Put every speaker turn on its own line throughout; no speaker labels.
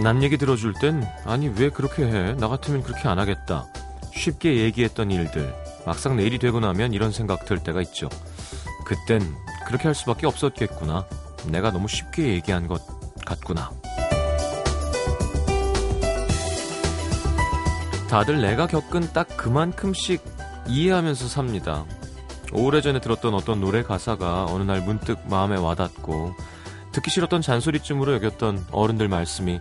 남 얘기 들어줄 땐 아니 왜 그렇게 해? 나 같으면 그렇게 안 하겠다. 쉽게 얘기했던 일들 막상 내일이 되고 나면 이런 생각 들 때가 있죠. 그땐 그렇게 할 수밖에 없었겠구나. 내가 너무 쉽게 얘기한 것 같구나. 다들 내가 겪은 딱 그만큼씩 이해하면서 삽니다. 오래전에 들었던 어떤 노래 가사가 어느 날 문득 마음에 와닿고 듣기 싫었던 잔소리쯤으로 여겼던 어른들 말씀이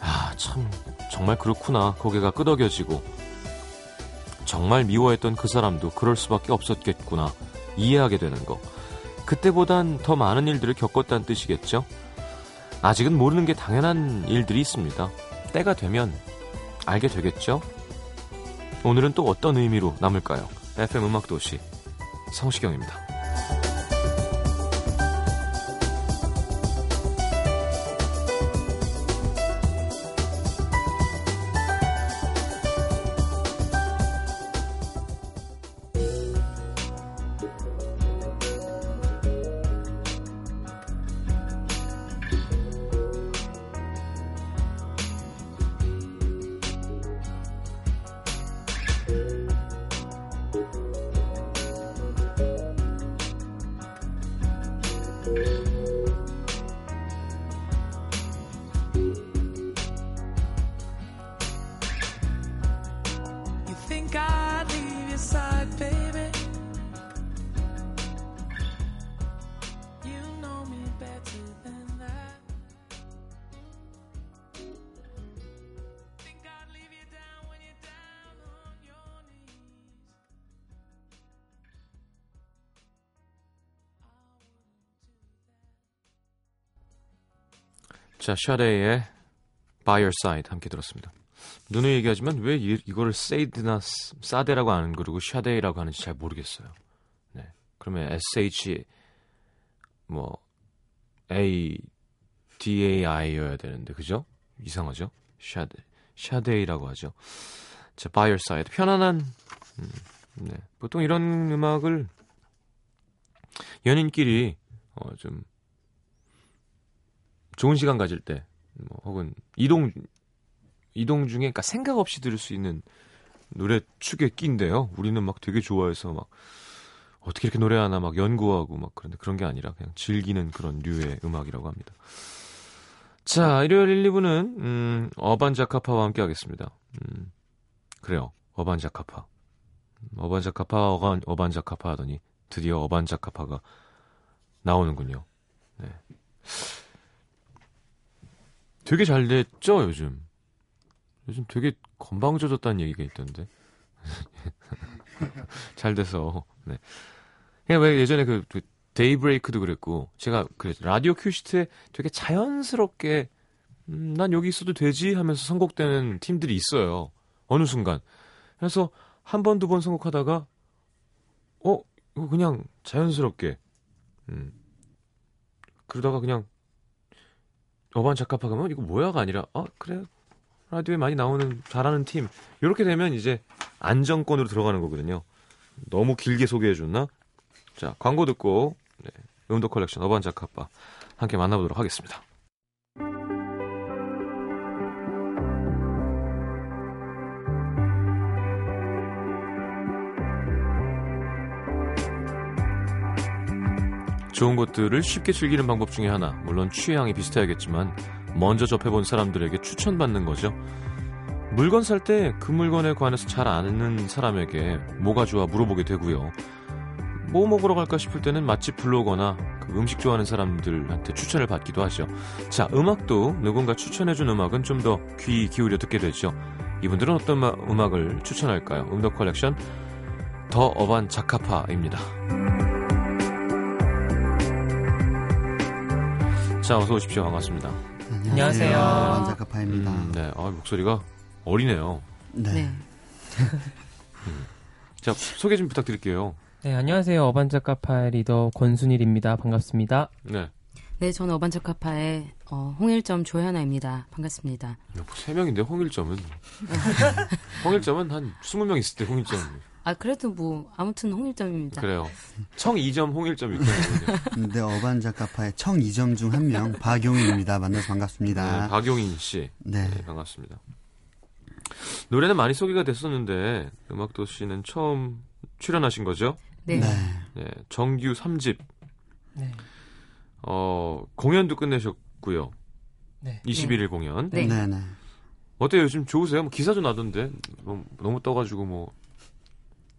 아 참 정말 그렇구나 고개가 끄덕여지고 정말 미워했던 그 사람도 그럴 수밖에 없었겠구나 이해하게 되는 거 그때보단 더 많은 일들을 겪었다는 뜻이겠죠 아직은 모르는 게 당연한 일들이 있습니다 때가 되면 알게 되겠죠 오늘은 또 어떤 의미로 남을까요 FM 음악도시 성시경입니다 자, 샤데이의 By Your Side 함께 들었습니다. 눈에 얘기하지만 왜 이, 이거를 세이드나 사데라고 하안그리고 샤데이라고 하는지 잘 모르겠어요. 네. 그러면 SH 뭐 A D A I여야 되는데 그죠? 이상하죠? 샤데 샤데이라고 하죠. 자, By Your Side 편안한 음, 네. 보통 이런 음악을 연인끼리 어, 좀 좋은 시간 가질 때 뭐, 혹은 이동 이동 중에 그러니까 생각 없이 들을 수 있는 노래 축의 끼인데요. 우리는 막 되게 좋아해서 막 어떻게 이렇게 노래하나 막 연구하고 막 그런데 그런 게 아니라 그냥 즐기는 그런 류의 음악이라고 합니다. 자, 일요일 1, 2부는 음, 어반 자카파와 함께 하겠습니다. 음, 그래요. 어반 자카파. 음, 어반 자카파, 어간, 어반 자카파 하더니 드디어 어반 자카파가 나오는군요. 네. 되게 잘 됐죠 요즘. 요즘 되게 건방져졌다는 얘기가 있던데. 잘 돼서. 네. 그냥 왜 예전에 그, 그 데이브레이크도 그랬고 제가 그 라디오 큐시트에 되게 자연스럽게 음, 난 여기 있어도 되지 하면서 선곡되는 팀들이 있어요. 어느 순간. 그래서 한 번, 두 번 선곡하다가 어, 이거 그냥 자연스럽게 음. 그러다가 그냥 어반 작카파 가면 이거 뭐야가 아니라 어 그래 라디오에 많이 나오는 잘하는 팀 이렇게 되면 이제 안정권으로 들어가는 거거든요. 너무 길게 소개해 줬나? 자 광고 듣고 네, 음도 컬렉션 어반 작카파 함께 만나보도록 하겠습니다. 좋은 것들을 쉽게 즐기는 방법 중에 하나, 물론 취향이 비슷해야겠지만, 먼저 접해본 사람들에게 추천받는 거죠. 물건 살 때 그 물건에 관해서 잘 아는 사람에게 뭐가 좋아 물어보게 되고요. 뭐 먹으러 갈까 싶을 때는 맛집 블로거나 그 음식 좋아하는 사람들한테 추천을 받기도 하죠. 자, 음악도 누군가 추천해준 음악은 좀 더 귀 기울여 듣게 되죠. 이분들은 어떤 음악을 추천할까요? 음덕 컬렉션 더 어반 자카파입니다. 자, 어서 오십시오. 반갑습니다.
안녕하세요.
안자카파입니다. 네, 음,
네, 아, 목소리가 어리네요. 네. 네. 음. 자, 소개 좀 부탁드릴게요.
네, 안녕하세요. 어반자카파의 리더 권순일입니다. 반갑습니다.
네. 네, 저는 어반자카파의 어, 홍일점 조현아입니다. 반갑습니다.
뭐 세 명인데 홍일점은 홍일점은 한 스무 명 있을 때 홍일점.
아 그래도 뭐 아무튼 홍일점입니다.
그래요. 청 2점 홍일점
6점이 음, 어반 작가파의 청 2점 중 한 명 박용인입니다. 만나서 반갑습니다.
네, 박용인 씨. 네. 네. 반갑습니다. 노래는 많이 소개가 됐었는데 음악 도시는 처음 출연하신 거죠? 네. 네. 네 정규 3집. 네. 어, 공연도 끝내셨고요. 네. 21일 공연. 네. 네. 어때요? 요즘 좋으세요? 뭐 기사 좀 나던데 너무, 너무 떠가지고 뭐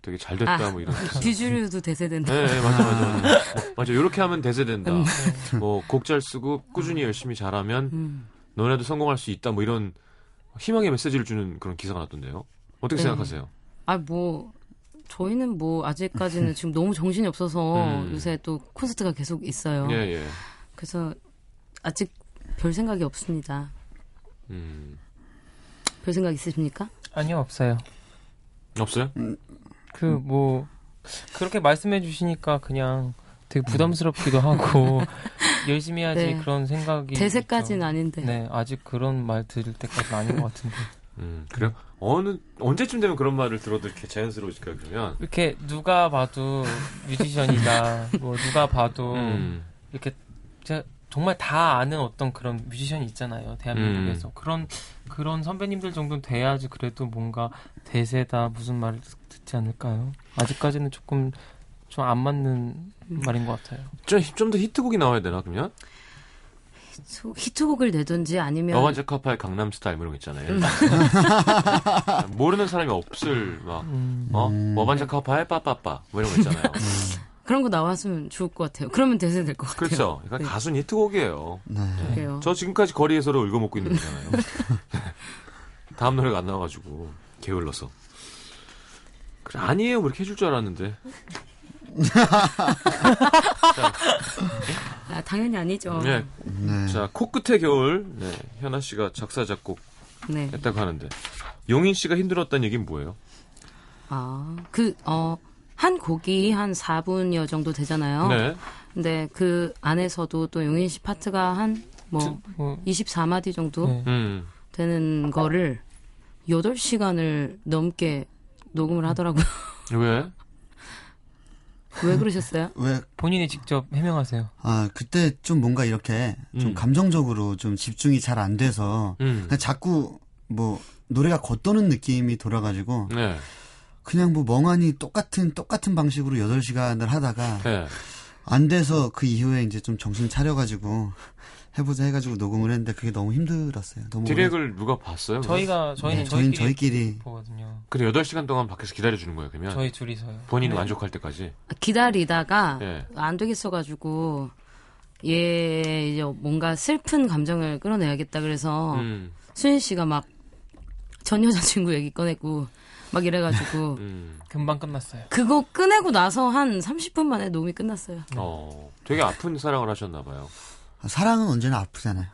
되게 잘 됐다 아, 뭐 이런
뒤주류도 대세된다.
네, 네 맞아 맞아 맞아. 뭐, 맞아 이렇게 하면 대세된다. 음. 뭐곡 잘 쓰고 꾸준히 음. 열심히 잘하면 음. 너네도 성공할 수 있다 뭐 이런 희망의 메시지를 주는 그런 기사가 났던데요. 어떻게 네. 생각하세요?
아뭐 저희는 뭐 아직까지는 지금 너무 정신이 없어서 음. 요새 또 콘서트가 계속 있어요. 예, 예. 그래서 아직 별 생각이 없습니다. 음. 별 생각 있으십니까?
아니요 없어요.
없어요?
그뭐 음. 그렇게 말씀해 주시니까 그냥 되게 음. 부담스럽기도 하고 열심히 해야지 네. 그런 생각이
대세까지는 아닌데. 네,
아직 그런 말 들을 때까지는 아닌 것 같은데. 음,
그래요? 어느 언제쯤 되면 그런 말을 들어도 이렇게 자연스러우실까요? 그러면
이렇게 누가 봐도 뮤지션이다. 뭐 누가 봐도 음. 이렇게 제 정말 다 아는 어떤 그런 뮤지션이 있잖아요 대한민국에서 음. 그런 그런 선배님들 정도는 돼야지 그래도 뭔가 대세다 무슨 말을 듣지 않을까요? 아직까지는 조금 좀 안 맞는 말인 것 같아요.
좀 더 히트곡이 나와야 되나 그러면?
히트곡을 내든지 아니면
영화 제카파의 강남 스타일 뭐 이런 거 있잖아요. 음. 모르는 사람이 없을 막 어? 음. 머반 제카파의 빠빠빠 뭐 이런 거 있잖아요. 음.
그런 거 나왔으면 좋을 것 같아요. 그러면 대세될 것 같아요.
그렇죠. 그러니까 네. 가수는 히트곡이에요. 네. 네. 저 지금까지 거리에서를 울고먹고 있는 거잖아요. 네. 다음 노래가 안 나와가지고 게을러서. 그래, 아니에요. 뭐 이렇게 해줄 줄 알았는데.
아, 당연히 아니죠. 네.
네. 자, 코끝의 겨울. 네. 현아 씨가 작사, 작곡 네. 했다고 하는데. 용인 씨가 힘들었다는 얘기는 뭐예요?
아, 그, 어, 한 곡이 한 4분여 정도 되잖아요. 네. 근데 그 안에서도 또 용인 씨 파트가 한뭐 어. 24마디 정도 네. 음. 되는 거를 8시간을 넘게 녹음을 하더라고요.
왜?
왜 그러셨어요? 왜
본인이 직접 해명하세요?
아 그때 좀 뭔가 이렇게 좀 음. 감정적으로 좀 집중이 잘 안 돼서 음. 자꾸 뭐 노래가 겉도는 느낌이 돌아가지고 네. 그냥 뭐 멍하니 똑같은 똑같은 방식으로 8시간을 하다가 네. 안 돼서 그 이후에 이제 좀 정신 차려가지고 해보자 해가지고 녹음을 했는데 그게 너무 힘들었어요.
너무 디렉을 오래... 누가 봤어요?
저희가 저희는 네, 저희끼리, 저희끼리
보거든요. 근데 8 시간 동안 밖에서 기다려 주는 거예요. 그러면
저희 둘이서요. 본인이 네.
만족할 때까지
기다리다가 네. 안 되겠어가지고 얘 이제 뭔가 슬픈 감정을 끌어내야겠다 그래서 음. 수인 씨가 막전 여자친구 얘기 꺼내고막 이래가지고 음.
금방 끝났어요.
그거 꺼내고 나서 한 30분 만에 놈이 끝났어요. 어,
되게 아픈 사랑을 하셨나 봐요.
사랑은 언제나 아프잖아요.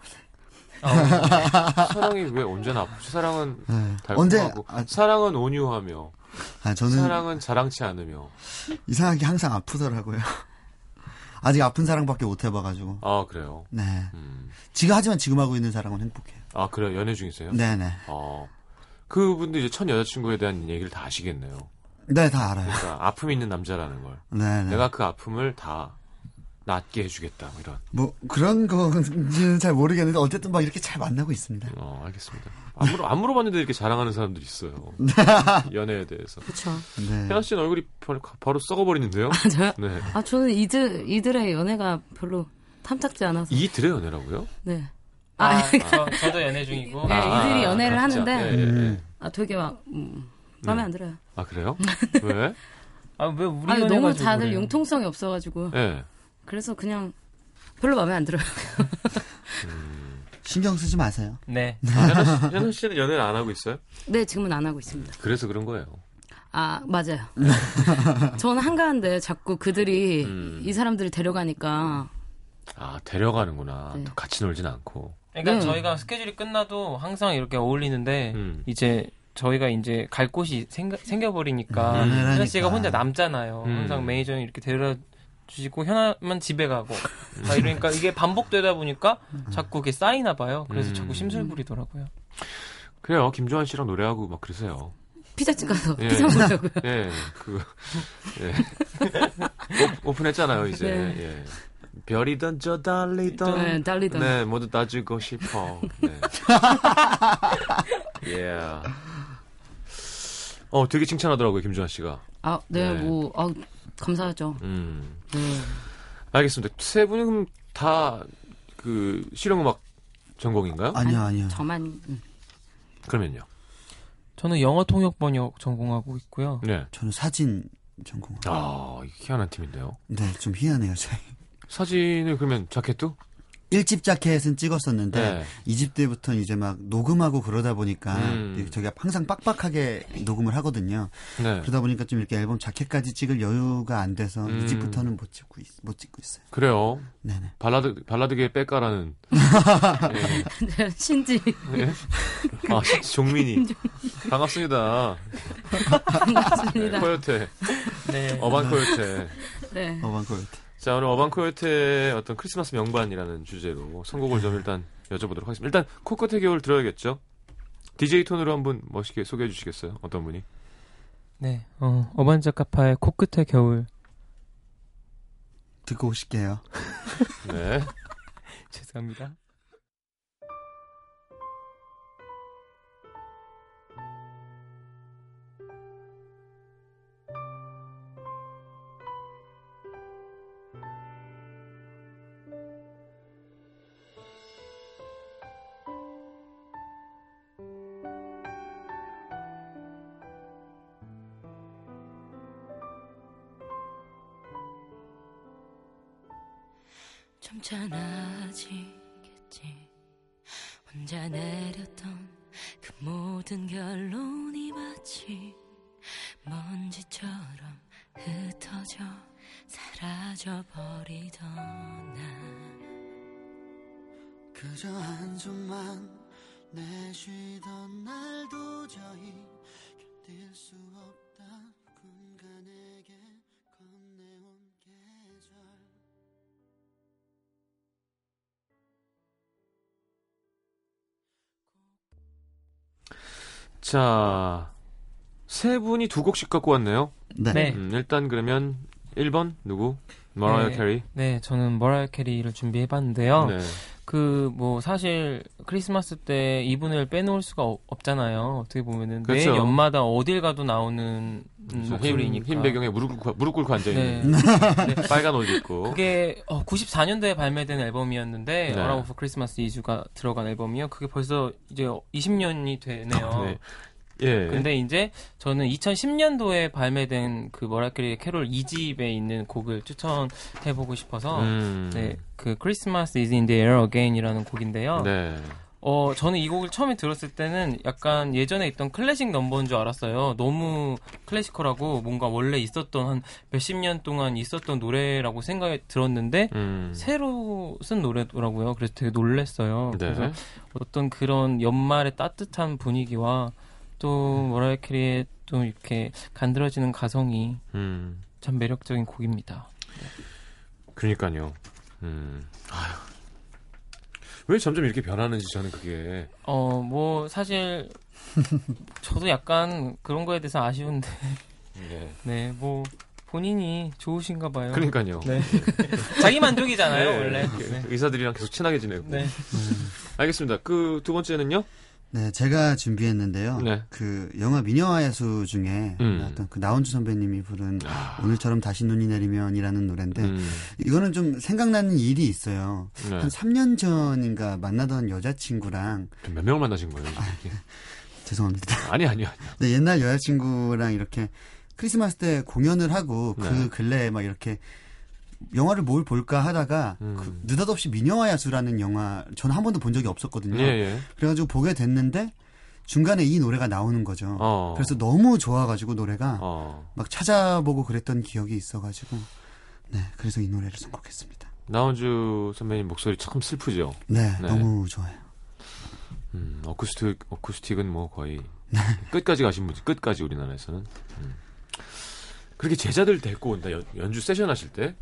어, 사랑이 왜 언제나 아프지? 사랑은 네. 달콤하고 언제, 아, 사랑은 온유하며 아, 저는 사랑은 자랑치 않으며
이상하게 항상 아프더라고요. 아직 아픈 사랑밖에 못 해봐가지고.
아 그래요. 네. 음.
지금 하지만 지금 하고 있는 사랑은 행복해요.
아 그래요. 연애 중이세요? 네네. 어. 그분도 이제 첫 여자친구에 대한 얘기를 다 아시겠네요.
네, 다 알아요. 그러니까
아픔 있는 남자라는 걸. 네, 네, 내가 그 아픔을 다 낫게 해주겠다 뭐 이런.
뭐 그런 건지는 잘 모르겠는데 어쨌든 막 이렇게 잘 만나고 있습니다.
어, 알겠습니다. 안, 물어, 안 물어봤는데 이렇게 자랑하는 사람들이 있어요. 연애에 대해서. 그렇죠. 네. 혜연 씨는 얼굴이 바로, 바로 썩어버리는데요. 아, 저요?
네. 아 저는 이들 이들의 연애가 별로 탐탁지 않아서.
이들의 연애라고요? 네. 아,
아 저, 도 연애 중이고.
네, 아, 이들이 연애를 각자. 하는데 네, 네, 네. 아, 되게 막 음, 마음에 안 들어요.
아 그래요? 왜? 아
왜 우리 아니,
너무 다들 그래요? 융통성이 없어가지고. 네. 그래서 그냥 별로 마음에 안 들어요. 음.
신경 쓰지 마세요. 네.
아, 현우 씨는 연애를 안 하고 있어요?
네, 지금은 안 하고 있습니다.
그래서 그런 거예요.
아 맞아요. 저는 한가한데 자꾸 그들이 음. 이 사람들을 데려가니까.
아 데려가는구나. 네. 같이 놀진 않고.
그러니까 음. 저희가 스케줄이 끝나도 항상 이렇게 어울리는데 음. 이제 저희가 이제 갈 곳이 생가, 생겨버리니까 음, 현아 씨가 그러니까. 혼자 남잖아요. 음. 항상 매니저님 이렇게 데려 다 주시고 현아만 집에 가고 아, 이러니까 이게 반복되다 보니까 자꾸 이게 쌓이나 봐요. 그래서 음. 자꾸 심술 부리더라고요.
그래요. 김조한 씨랑 노래하고 막 그러세요.
피자집 가서 예. 피자 먹으려고요. 예, 그 예.
오픈했잖아요 이제. 네. 예. 별이던 저 달리던 네, 달리던 네 모두 따지고 싶어. 네. yeah. 어 되게 칭찬하더라고요 김주환 씨가.
아네뭐 네. 네. 뭐, 아, 감사하죠.
음. 네. 알겠습니다. 세 분은 다 그 실용음악 전공인가요?
아니요 아니요.
저만. 음.
그러면요.
저는 영어 통역 번역 전공하고 있고요. 네.
저는 사진 전공하고.
아 희한한 팀인데요.
네좀 희한해요 저희.
사진을 그러면 자켓도?
1집 자켓은 찍었었는데 네. 2집 때부터는 이제 막 녹음하고 그러다 보니까 음. 저기가 항상 빡빡하게 녹음을 하거든요. 네. 그러다 보니까 좀 이렇게 앨범 자켓까지 찍을 여유가 안 돼서 음. 2집부터는 못 찍고 있, 못 찍고 있어요.
그래요. 네네. 발라드 발라드계 빼까라는
예. 네.
신지. 네? 아 종민이. 반갑습니다. 반갑습니다. 네, 코요테. 네. 어반 코요테. 네. 어반 코요테. 자, 오늘 어반코요트의 어떤 크리스마스 명반이라는 주제로 선곡을 좀 일단 여쭤보도록 하겠습니다. 일단 코끝의 겨울 들어야겠죠? DJ 톤으로 한번 멋있게 소개해 주시겠어요? 어떤 분이?
네, 어, 어반자카파의 코끝의 겨울
듣고 오실게요. 네.
죄송합니다. 점차 아지겠지 혼자
내렸던 그 모든 결론이 마치 먼지처럼 흩어져 사라져버리던 나 그저 한숨만 내쉬던 날 도저히 견딜 수 없다 자, 세 분이 두 곡씩 갖고 왔네요. 네. 네. 음, 일단 그러면 1번 누구?
머라이어 네, 캐리. 네, 저는 머라이어 캐리를 준비해 봤는데요. 네. 그뭐 사실 크리스마스 때 이분을 빼놓을 수가 없잖아요. 어떻게 보면은 그렇죠. 연마다 어딜 가도 나오는
그 그렇죠. 음, 목소리니까 흰, 배경에 무릎 꿇고, 무릎 꿇고 앉아 있는 네. 네. 네. 빨간 옷 입고
그게 어, 94년도에 발매된 앨범이었는데 어라우프 크리스마스 이주가 들어간 앨범이요. 그게 벌써 이제 20년이 되네요. 네. 예. 근데 이제 저는 2010년도에 발매된 그 머라큐리 캐롤 2집에 있는 곡을 추천해보고 싶어서 음. 네, 그 크리스마스 t 즈 a s is 어게인이라는 곡인데요. 네. 어, 저는 이 곡을 처음에 들었을 때는 약간 예전에 있던 클래식 넘버인 줄 알았어요. 너무 클래식컬하고 뭔가 원래 있었던 한 몇십 년 동안 있었던 노래라고 생각이 들었는데, 음. 새로 쓴 노래더라고요. 그래서 되게 놀랬어요. 네. 그래서 어떤 그런 연말의 따뜻한 분위기와 또 모라이캐리의 또 이렇게 간드러지는 가성이 음. 참 매력적인
곡입니다. 그러니까요. 음. 왜 점점 이렇게 변하는지 저는 그게
어 뭐 사실 저도 약간 그런 거에 대해서 아쉬운데 네뭐 네, 본인이 좋으신가 봐요.
그러니까요. 네.
자기 만족이잖아요 네. 원래. 그
의사들이랑 계속 친하게 지내고. 네. 음. 알겠습니다. 그 두 번째는요?
네, 제가 준비했는데요. 네. 그 영화 미녀와의 수 중에 음. 나왔그 나온주 선배님이 부른 아. 오늘처럼 다시 눈이 내리면이라는 노래인데 음. 이거는 좀 생각나는 일이 있어요. 네. 한 3년 전인가 만나던 여자친구랑
몇 명 만나신 거예요? 아, 예.
죄송합니다.
아니 아니요. 아니요.
네, 옛날 여자친구랑 이렇게 크리스마스 때 공연을 하고 그 네. 근래에 막 이렇게 영화를 뭘 볼까 하다가 음. 그 느닷없이 민영화 야수라는 영화 저는 한 번도 본 적이 없었거든요. 예, 예. 그래가지고 보게 됐는데 중간에 이 노래가 나오는 거죠. 어. 그래서 너무 좋아가지고 노래가 어. 막 찾아보고 그랬던 기억이 있어가지고 네 그래서 이 노래를 선곡했습니다.
나온주 선배님 목소리 참 슬프죠.
네, 네. 너무 좋아요. 음,
어쿠스틱 어쿠스틱은 뭐 거의 네. 끝까지 가신 분이 끝까지 우리나라에서는 음. 그렇게 제자들 데리고 온다 연, 연주 세션 하실 때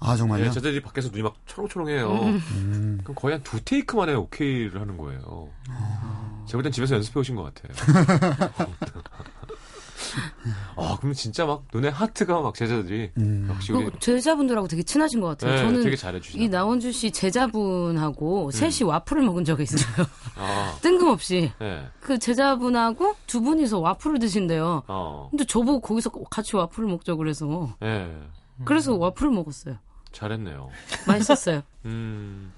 아 정말요? 예,
제자들이 밖에서 눈이 막 초롱초롱해요. 음. 음. 그럼 거의 한 두 테이크 만에 오케이를 하는 거예요. 아. 제가 볼 땐 집에서 연습해 오신 것 같아요. 아, 그럼 진짜 막 눈에 하트가 막 제자들이 음.
역시 어, 우리... 제자분들하고 되게 친하신 것 같아요. 네, 저는 되게 잘해주시이 나원주 씨 제자분하고 음. 셋이 와플을 먹은 적이 있어요. 아. 뜬금없이 네. 그 제자분하고 두 분이서 와플을 드신대요. 어. 근데 저보고 거기서 같이 와플을 먹자 그래서. 네. 그래서 와플을 먹었어요.
잘했네요.
맛있었어요. 음.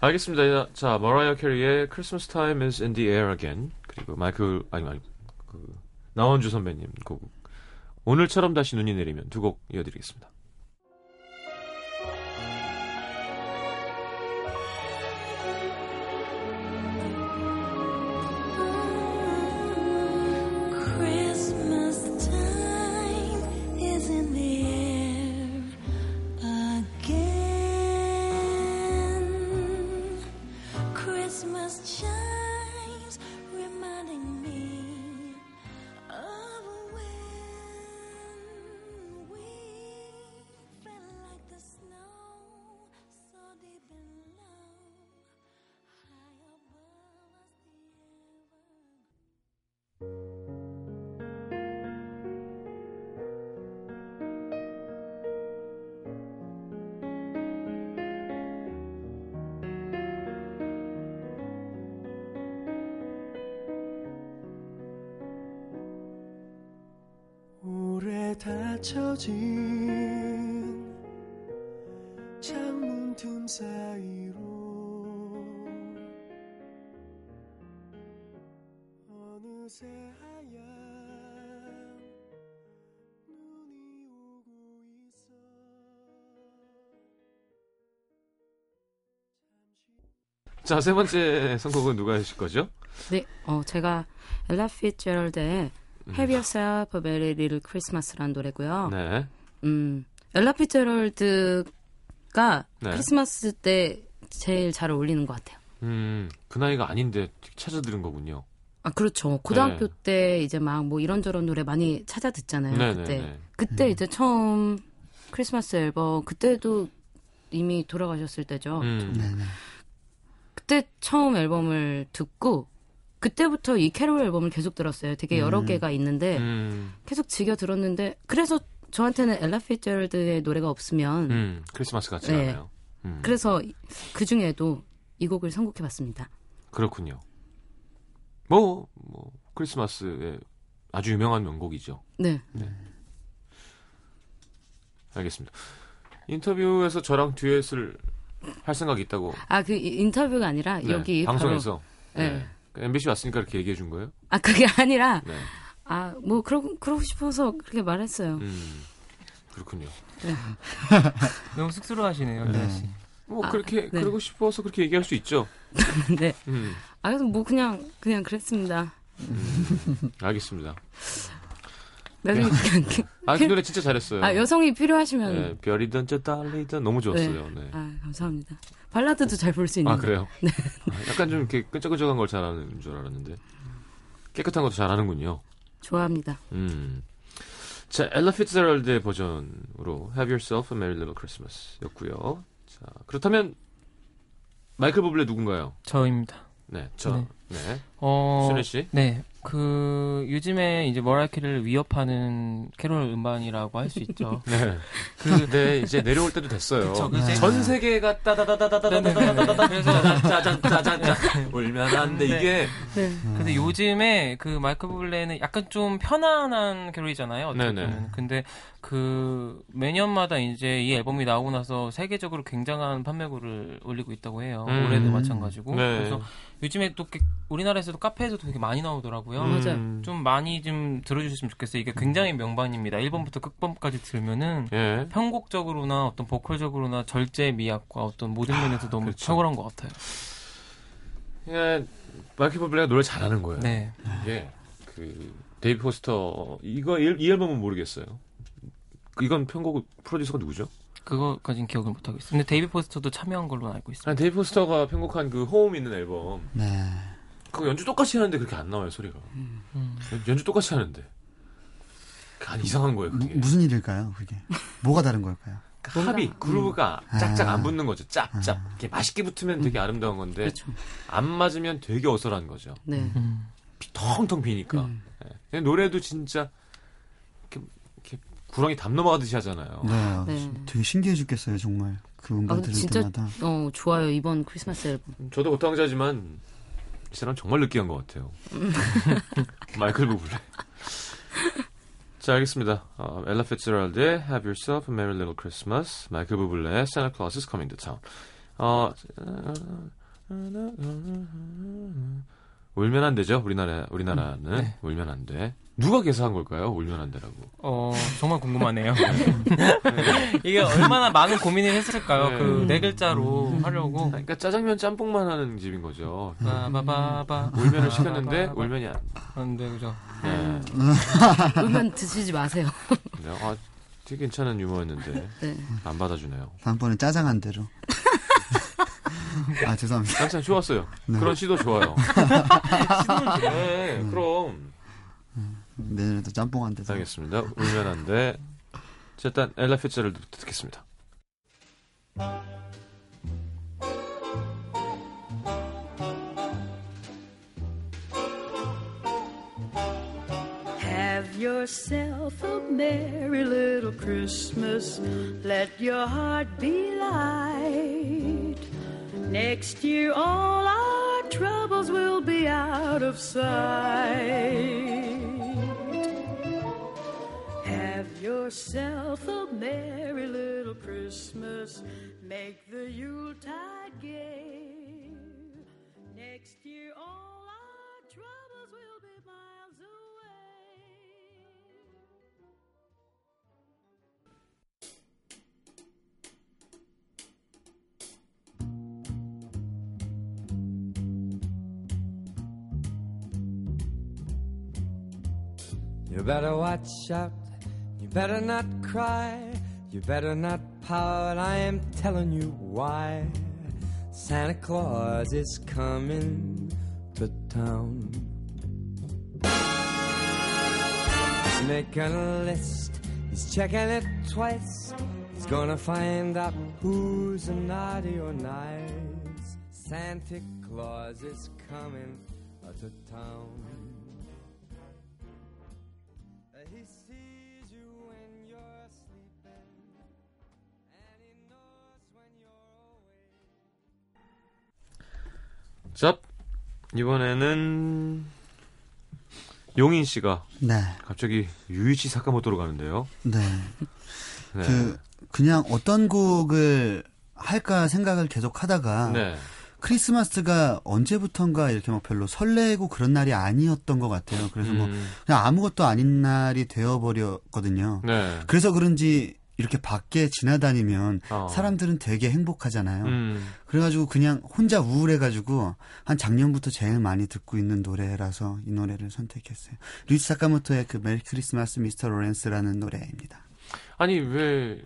알겠습니다. 자, 머라이어 캐리의 Christmas Time is in the air again. 그리고 마이클, 아니, 아니, 그, 나원주 선배님 곡. 오늘처럼 다시 눈이 내리면 두 곡 이어드리겠습니다. 닫혀진 창문 틈 사이로 어느새 하얀 눈이 오고 있어 자, 세 번째 선곡은 누가 하실 거죠?
네, 어, 제가 엘라 피츠제럴드의 음. Have Yourself a m e r y Little Christmas라는 노래고요. 네. 음, 엘라 피제럴드가 네. 크리스마스 때 제일 잘 어울리는 것 같아요. 음,
그 나이가 아닌데 찾아 들은 거군요.
아, 그렇죠. 고등학교 네. 때 이제 막 뭐 이런저런 노래 많이 찾아 듣잖아요. 네, 그때. 네, 네. 그때 음. 이제 처음 크리스마스 앨범 그때도 이미 돌아가셨을 때죠. 음. 네, 그때 처음 앨범을 듣고 그때부터 이 캐롤 앨범을 계속 들었어요. 되게 음. 여러 음. 개가 있는데 음. 계속 즐겨 들었는데 그래서 저한테는 엘라 피젤드의 노래가 없으면 음,
크리스마스 같지 네. 않아요. 음.
그래서 그 중에도 이 곡을 선곡해봤습니다.
그렇군요. 뭐, 뭐 크리스마스의 아주 유명한 명곡이죠. 네. 네. 알겠습니다. 인터뷰에서 저랑 듀엣을 할 생각이 있다고.
아, 그 인터뷰가 아니라 네, 여기 네,
방송에서. 네. 네. MBC 그 왔으니까 이렇게 얘기해 준 거예요?
아 그게 아니라 네. 아뭐 그러고 그러고 싶어서 그렇게 말했어요. 음,
그렇군요. 네.
너무 쑥스러워하시네요, 네. 씨.
뭐 아, 그렇게 네. 그러고 싶어서 그렇게 얘기할 수 있죠. 네.
음. 아 그래서 뭐 그냥 그냥 그랬습니다.
음, 알겠습니다. 네, 네. 아, 그 노래 진짜 잘했어요.
아, 여성이 필요하시면. 네,
별이든 저 달리든 너무 좋았어요. 네. 네.
아, 감사합니다. 발라드도 잘 볼 수 있는. 아
그래요? 네. 아, 약간 좀 이렇게 끈적끈적한 걸 잘하는 줄 알았는데 깨끗한 것도 잘하는군요.
좋아합니다. 음.
자, 엘라 피츠제럴드의 버전으로 Have Yourself a Merry Little Christmas였고요. 자, 그렇다면 마이클 버블레 누군가요?
저입니다.
네, 저. 네. 네. 어. 순혜 씨. 네.
그 요즘에 이제 머라이키를 위협하는 캐롤 음반이라고 할 수 있죠.
네. 그, 네 이제 내려올 때도 됐어요. 그쵸, 전 세계가 따다다다다다다다다다다 그래서 짜자자자자 울면 안돼 이게. 네.
근데 요즘에 그 마이크 블레는 약간 좀 편안한 캐롤이잖아요. 어쨌든. 네네. 근데 그 매년마다 이제 이 앨범이 나오고 나서 세계적으로 굉장한 판매고를 올리고 있다고 해요. 음. 올해도 마찬가지고. 네. 그래서 요즘에 또 우리나라에서도 카페에서도 되게 많이 나오더라고요. 음. 맞아요. 음. 좀 많이 좀 들어주셨으면 좋겠어요. 이게 굉장히 음. 명반입니다. 1번부터 끝번까지 들면은 예. 편곡적으로나 어떤 보컬적으로나 절제 미학과 어떤 모든 면에서 아, 너무 그렇죠. 탁월한 것 같아요.
예, 마이클 버블레가 노래 잘하는 거예요. 네. 예. 그 데이비 포스터 이거 이, 이 앨범은 모르겠어요. 이건 편곡 프로듀서가 누구죠?
그거까진 기억을 못 하고 있어요. 근데 이비 포스터도 참여한 걸로 알고 있어요.
데이비 포스터가 편곡한 그 호음 있는 앨범. 네. 그거 연주 똑같이 하는데 그렇게 안 나와요 소리가. 음, 음. 연주 똑같이 하는데. 안 이상한 거예요. 그게.
무, 슨 일일까요? 그게 뭐가 다른 걸까요? 그
합이 그루브가 음. 짝짝 안 아. 붙는 거죠. 짝짝 아. 이게 맛있게 붙으면 되게 음. 아름다운 건데 그렇안 맞으면 되게 어설한 거죠. 네. 텅텅 비니까. 음. 네. 노래도 진짜 구렁이 담 넘어가듯이 하잖아요. 네, 아,
네. 되게 신기해 죽겠어요, 정말. 그 음반 아, 들을 진짜, 때마다.
어, 좋아요. 이번 크리스마스 앨범.
저도 고탕자지만 이 사람 정말 느끼한 것 같아요. 마이클 부블레. 자, 알겠습니다. 어, 엘라 피츠랄드의 Have Yourself a Merry Little Christmas, 마이클 부블레의 Santa Claus is Coming to Town. 어, 울면 안 되죠, 우리나라, 우리나라는. 네. 울면 안 돼. 누가 계산한 걸까요? 올려난다라고.
어, 정말 궁금하네요. 네. 이게 얼마나 많은 고민을 했을까요? 네. 그네 글자로 음. 하려고.
아, 그러니까 짜장면 짬뽕만 하는 집인 거죠. 바바바바. 음. 아, 울면을 시켰는데 울면이
안. 돼, 그죠. 네. 음.
울면 드시지 마세요. 네,
아, 되게 괜찮은 유머였는데. 네. 안 받아주네요.
다음번엔 짜장 한 대로. 아, 죄송합니다.
깜짝 좋았어요. 네. 그런 시도 좋아요. 시도 좋아. 네, 그럼.
내년에도 짬뽕 한 대.
알겠습니다. 울면 안 돼. 일단 엘라 피츠를드 듣겠습니다. Have yourself a merry little Christmas. Let your heart be light. Next year, all our troubles will be out of sight. yourself a merry little Christmas. Make the Yuletide gay. Next year, all our troubles will be miles away. You better watch out better not cry, you better not pout. I am telling you why. Santa Claus is coming to town. He's making a list, he's checking it twice. He's gonna find out who's naughty or nice. Santa Claus is coming to town. 자, 이번에는 용인 씨가 네. 갑자기 유이치 사카모토로 가는데요. 네.
네. 그 그냥 어떤 곡을 할까 생각을 계속 하다가 네. 크리스마스가 언제부턴가 이렇게 막 별로 설레고 그런 날이 아니었던 것 같아요. 그래서 뭐 음. 뭐 그냥 아무것도 아닌 날이 되어버렸거든요. 네. 그래서 그런지 이렇게 밖에 지나다니면 어. 사람들은 되게 행복하잖아요. 음. 그래가지고 그냥 혼자 우울해가지고 한 작년부터 제일 많이 듣고 있는 노래라서 이 노래를 선택했어요. 루이스 사카모토의 그 메리 크리스마스 미스터 로렌스라는 노래입니다.
아니 왜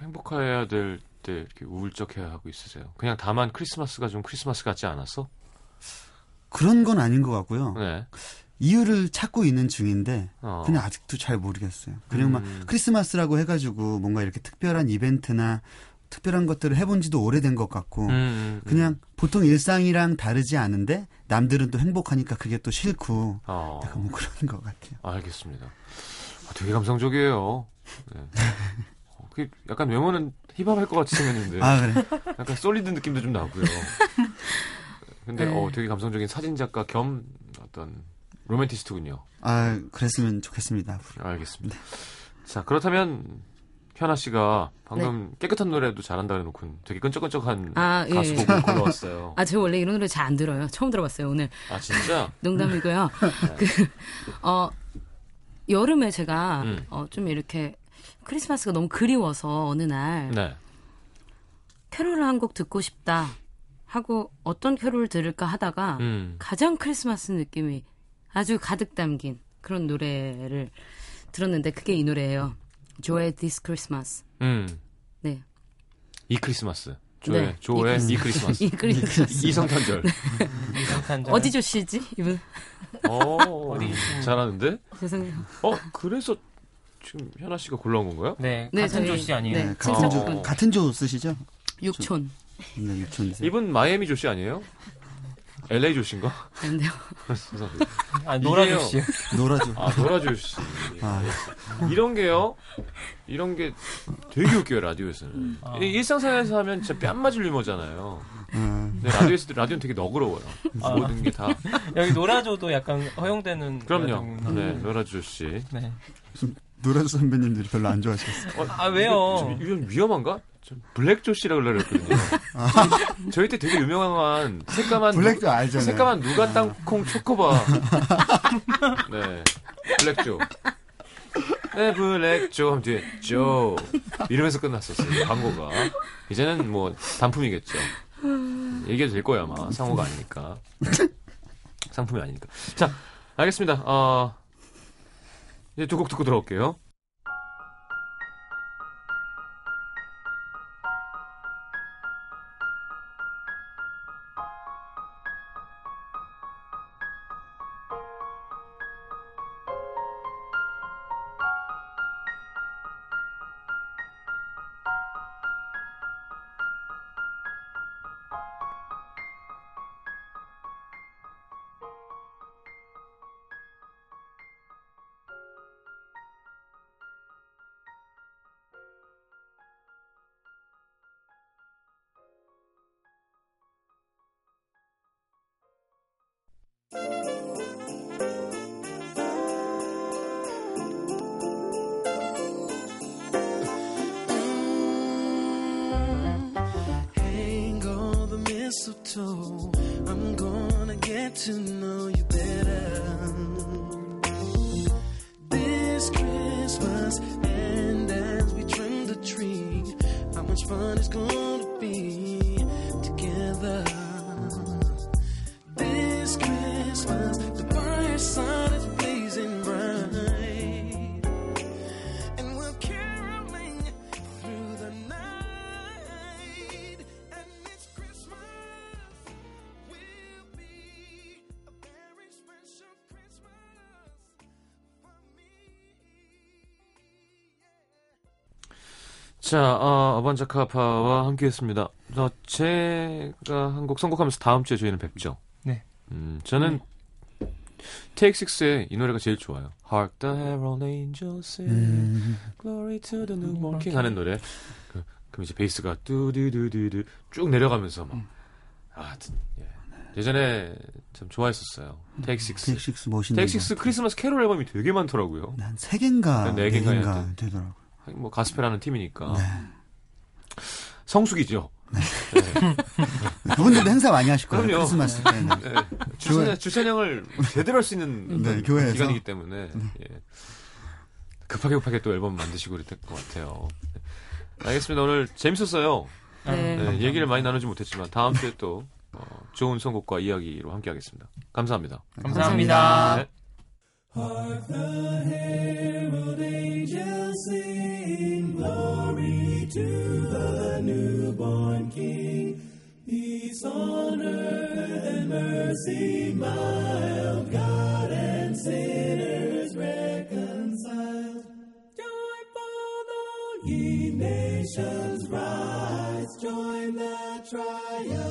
행복해야 될 때 이렇게 우울적해야 하고 있으세요? 그냥 다만 크리스마스가 좀 크리스마스 같지 않았어?
그런 건 아닌 것 같고요. 네. 이유를 찾고 있는 중인데 어. 그냥 아직도 잘 모르겠어요. 그냥 음. 막 크리스마스라고 해가지고 뭔가 이렇게 특별한 이벤트나 특별한 것들을 해본지도 오래된 것 같고 음, 음, 음, 그냥 보통 일상이랑 다르지 않은데 남들은 또 행복하니까 그게 또 싫고 어. 약간 뭐 그런 것 같아요.
알겠습니다. 아, 되게 감성적이에요. 네. 어, 약간 외모는 힙합할 것 같이 생겼는데 아, 그래. 약간 솔리드 느낌도 좀 나고요. 근데 어, 네. 어, 되게 감성적인 사진 작가 겸 어떤 로맨티스트군요.
아, 그랬으면 좋겠습니다.
알겠습니다. 네. 자, 그렇다면 현아 씨가 방금 네. 깨끗한 노래도 잘한다 해놓고 되게 끈적끈적한 아, 예. 가수 곡을 예. 골라왔어요.
아, 제가 원래 이런 노래 잘 안 들어요. 처음 들어봤어요, 오늘.
아, 진짜?
농담이고요. 네. 그, 어, 여름에 제가 음. 어, 좀 이렇게 크리스마스가 너무 그리워서 어느 날 네. 캐롤을 한 곡 듣고 싶다 하고 어떤 캐롤을 들을까 하다가 음. 가장 크리스마스 느낌이 아주 가득 담긴 그런 노래를 들었는데 그게 이 노래예요. 조의 This Christmas.
음. 네. 이 크리스마스. 조의 네. 조의 이 크리스마스. 이 크리스마스. 이성탄절. 이성탄절.
어디 조씨지 이분? 어,
어디 잘하는데?
죄송해요.
어 그래서 지금 현아 씨가 골라온 건가요?
네. 네 같은 조씨 아니에요? 네,
같은 조 어. 같은 조 쓰시죠?
육촌. 네,
육촌. 이분 마이애미 조씨 아니에요? LA 조씨가
아닌데요.
아 노라조 씨.
노라조.
아, 노라조 씨. 아. 이런 게요. 이런 게 되게 웃겨요, 라디오에서는. 아. 일상생활에서 하면 진짜 뺨 맞을 유머잖아요. 음. 라디오에서 라디오는 되게 너그러워요. 아. 모든 게 다.
여기 노라조도 약간 허용되는.
그럼요. 라 네, 노라조 씨. 네.
노라조 선배님들이 별로 안 좋아하시겠어요.
아, 왜요?
위험한가? 블랙조씨라고 그러거든요. 저희 때 되게 유명한 새까만
블랙조 알잖아요.
새까만 누가 아. 땅콩 초코바. 네, 블랙조. 네, 블랙조 하면 뒤에 조 이러면서 끝났었어요 광고가. 이제는 뭐 단품이겠죠. 얘기해도 될거야 아마 상호가 아니니까 상품이 아니니까. 자, 알겠습니다. 어, 이제 두 곡 듣고 들어올게요. Thank you. 자, 어, 아반자 카파와 함께 했습니다. 어, 제가 한 곡 선곡하면서 다음 주에 저희는 뵙죠. 네. 음, 저는 네. 테이크6의 이 노래가 제일 좋아요. Hark the Herald Angels sing, 음. Glory to the New Moon King 하는 노래. 그, 그럼 이제 베이스가 뚜두두두두 쭉 내려가면서 막. 아, 예. 예전에 참 좋아했었어요.
테식스테식스 음. 멋있는.
테식스 크리스마스 캐롤 앨범이 되게 많더라고요.
한세 네, 네 개인가 네 개인가 되더라고요.
뭐 가스페라는 팀이니까. 네. 성숙이죠 네. 네.
그분들도 행사 많이 하실 거예요. 그럼요. 크리스마스 때 네. 주차량,
네. 주차량을 제대로 할 수 있는 네, 교회에서. 기간이기 때문에 네. 예. 급하게 급하게 또 앨범 만드시고 그랬던 것 같아요. 네. 알겠습니다. 오늘 재밌었어요. 네. 얘기를 많이 나누지 못했지만 다음 주에 또 어, 좋은 선곡과 이야기로 함께하겠습니다. 감사합니다.
감사합니다. 감사합니다. Hark the herald angels sing, glory to the newborn King. Peace on earth and mercy mild, God and sinners reconciled. Joyful all ye nations rise, join the triumph.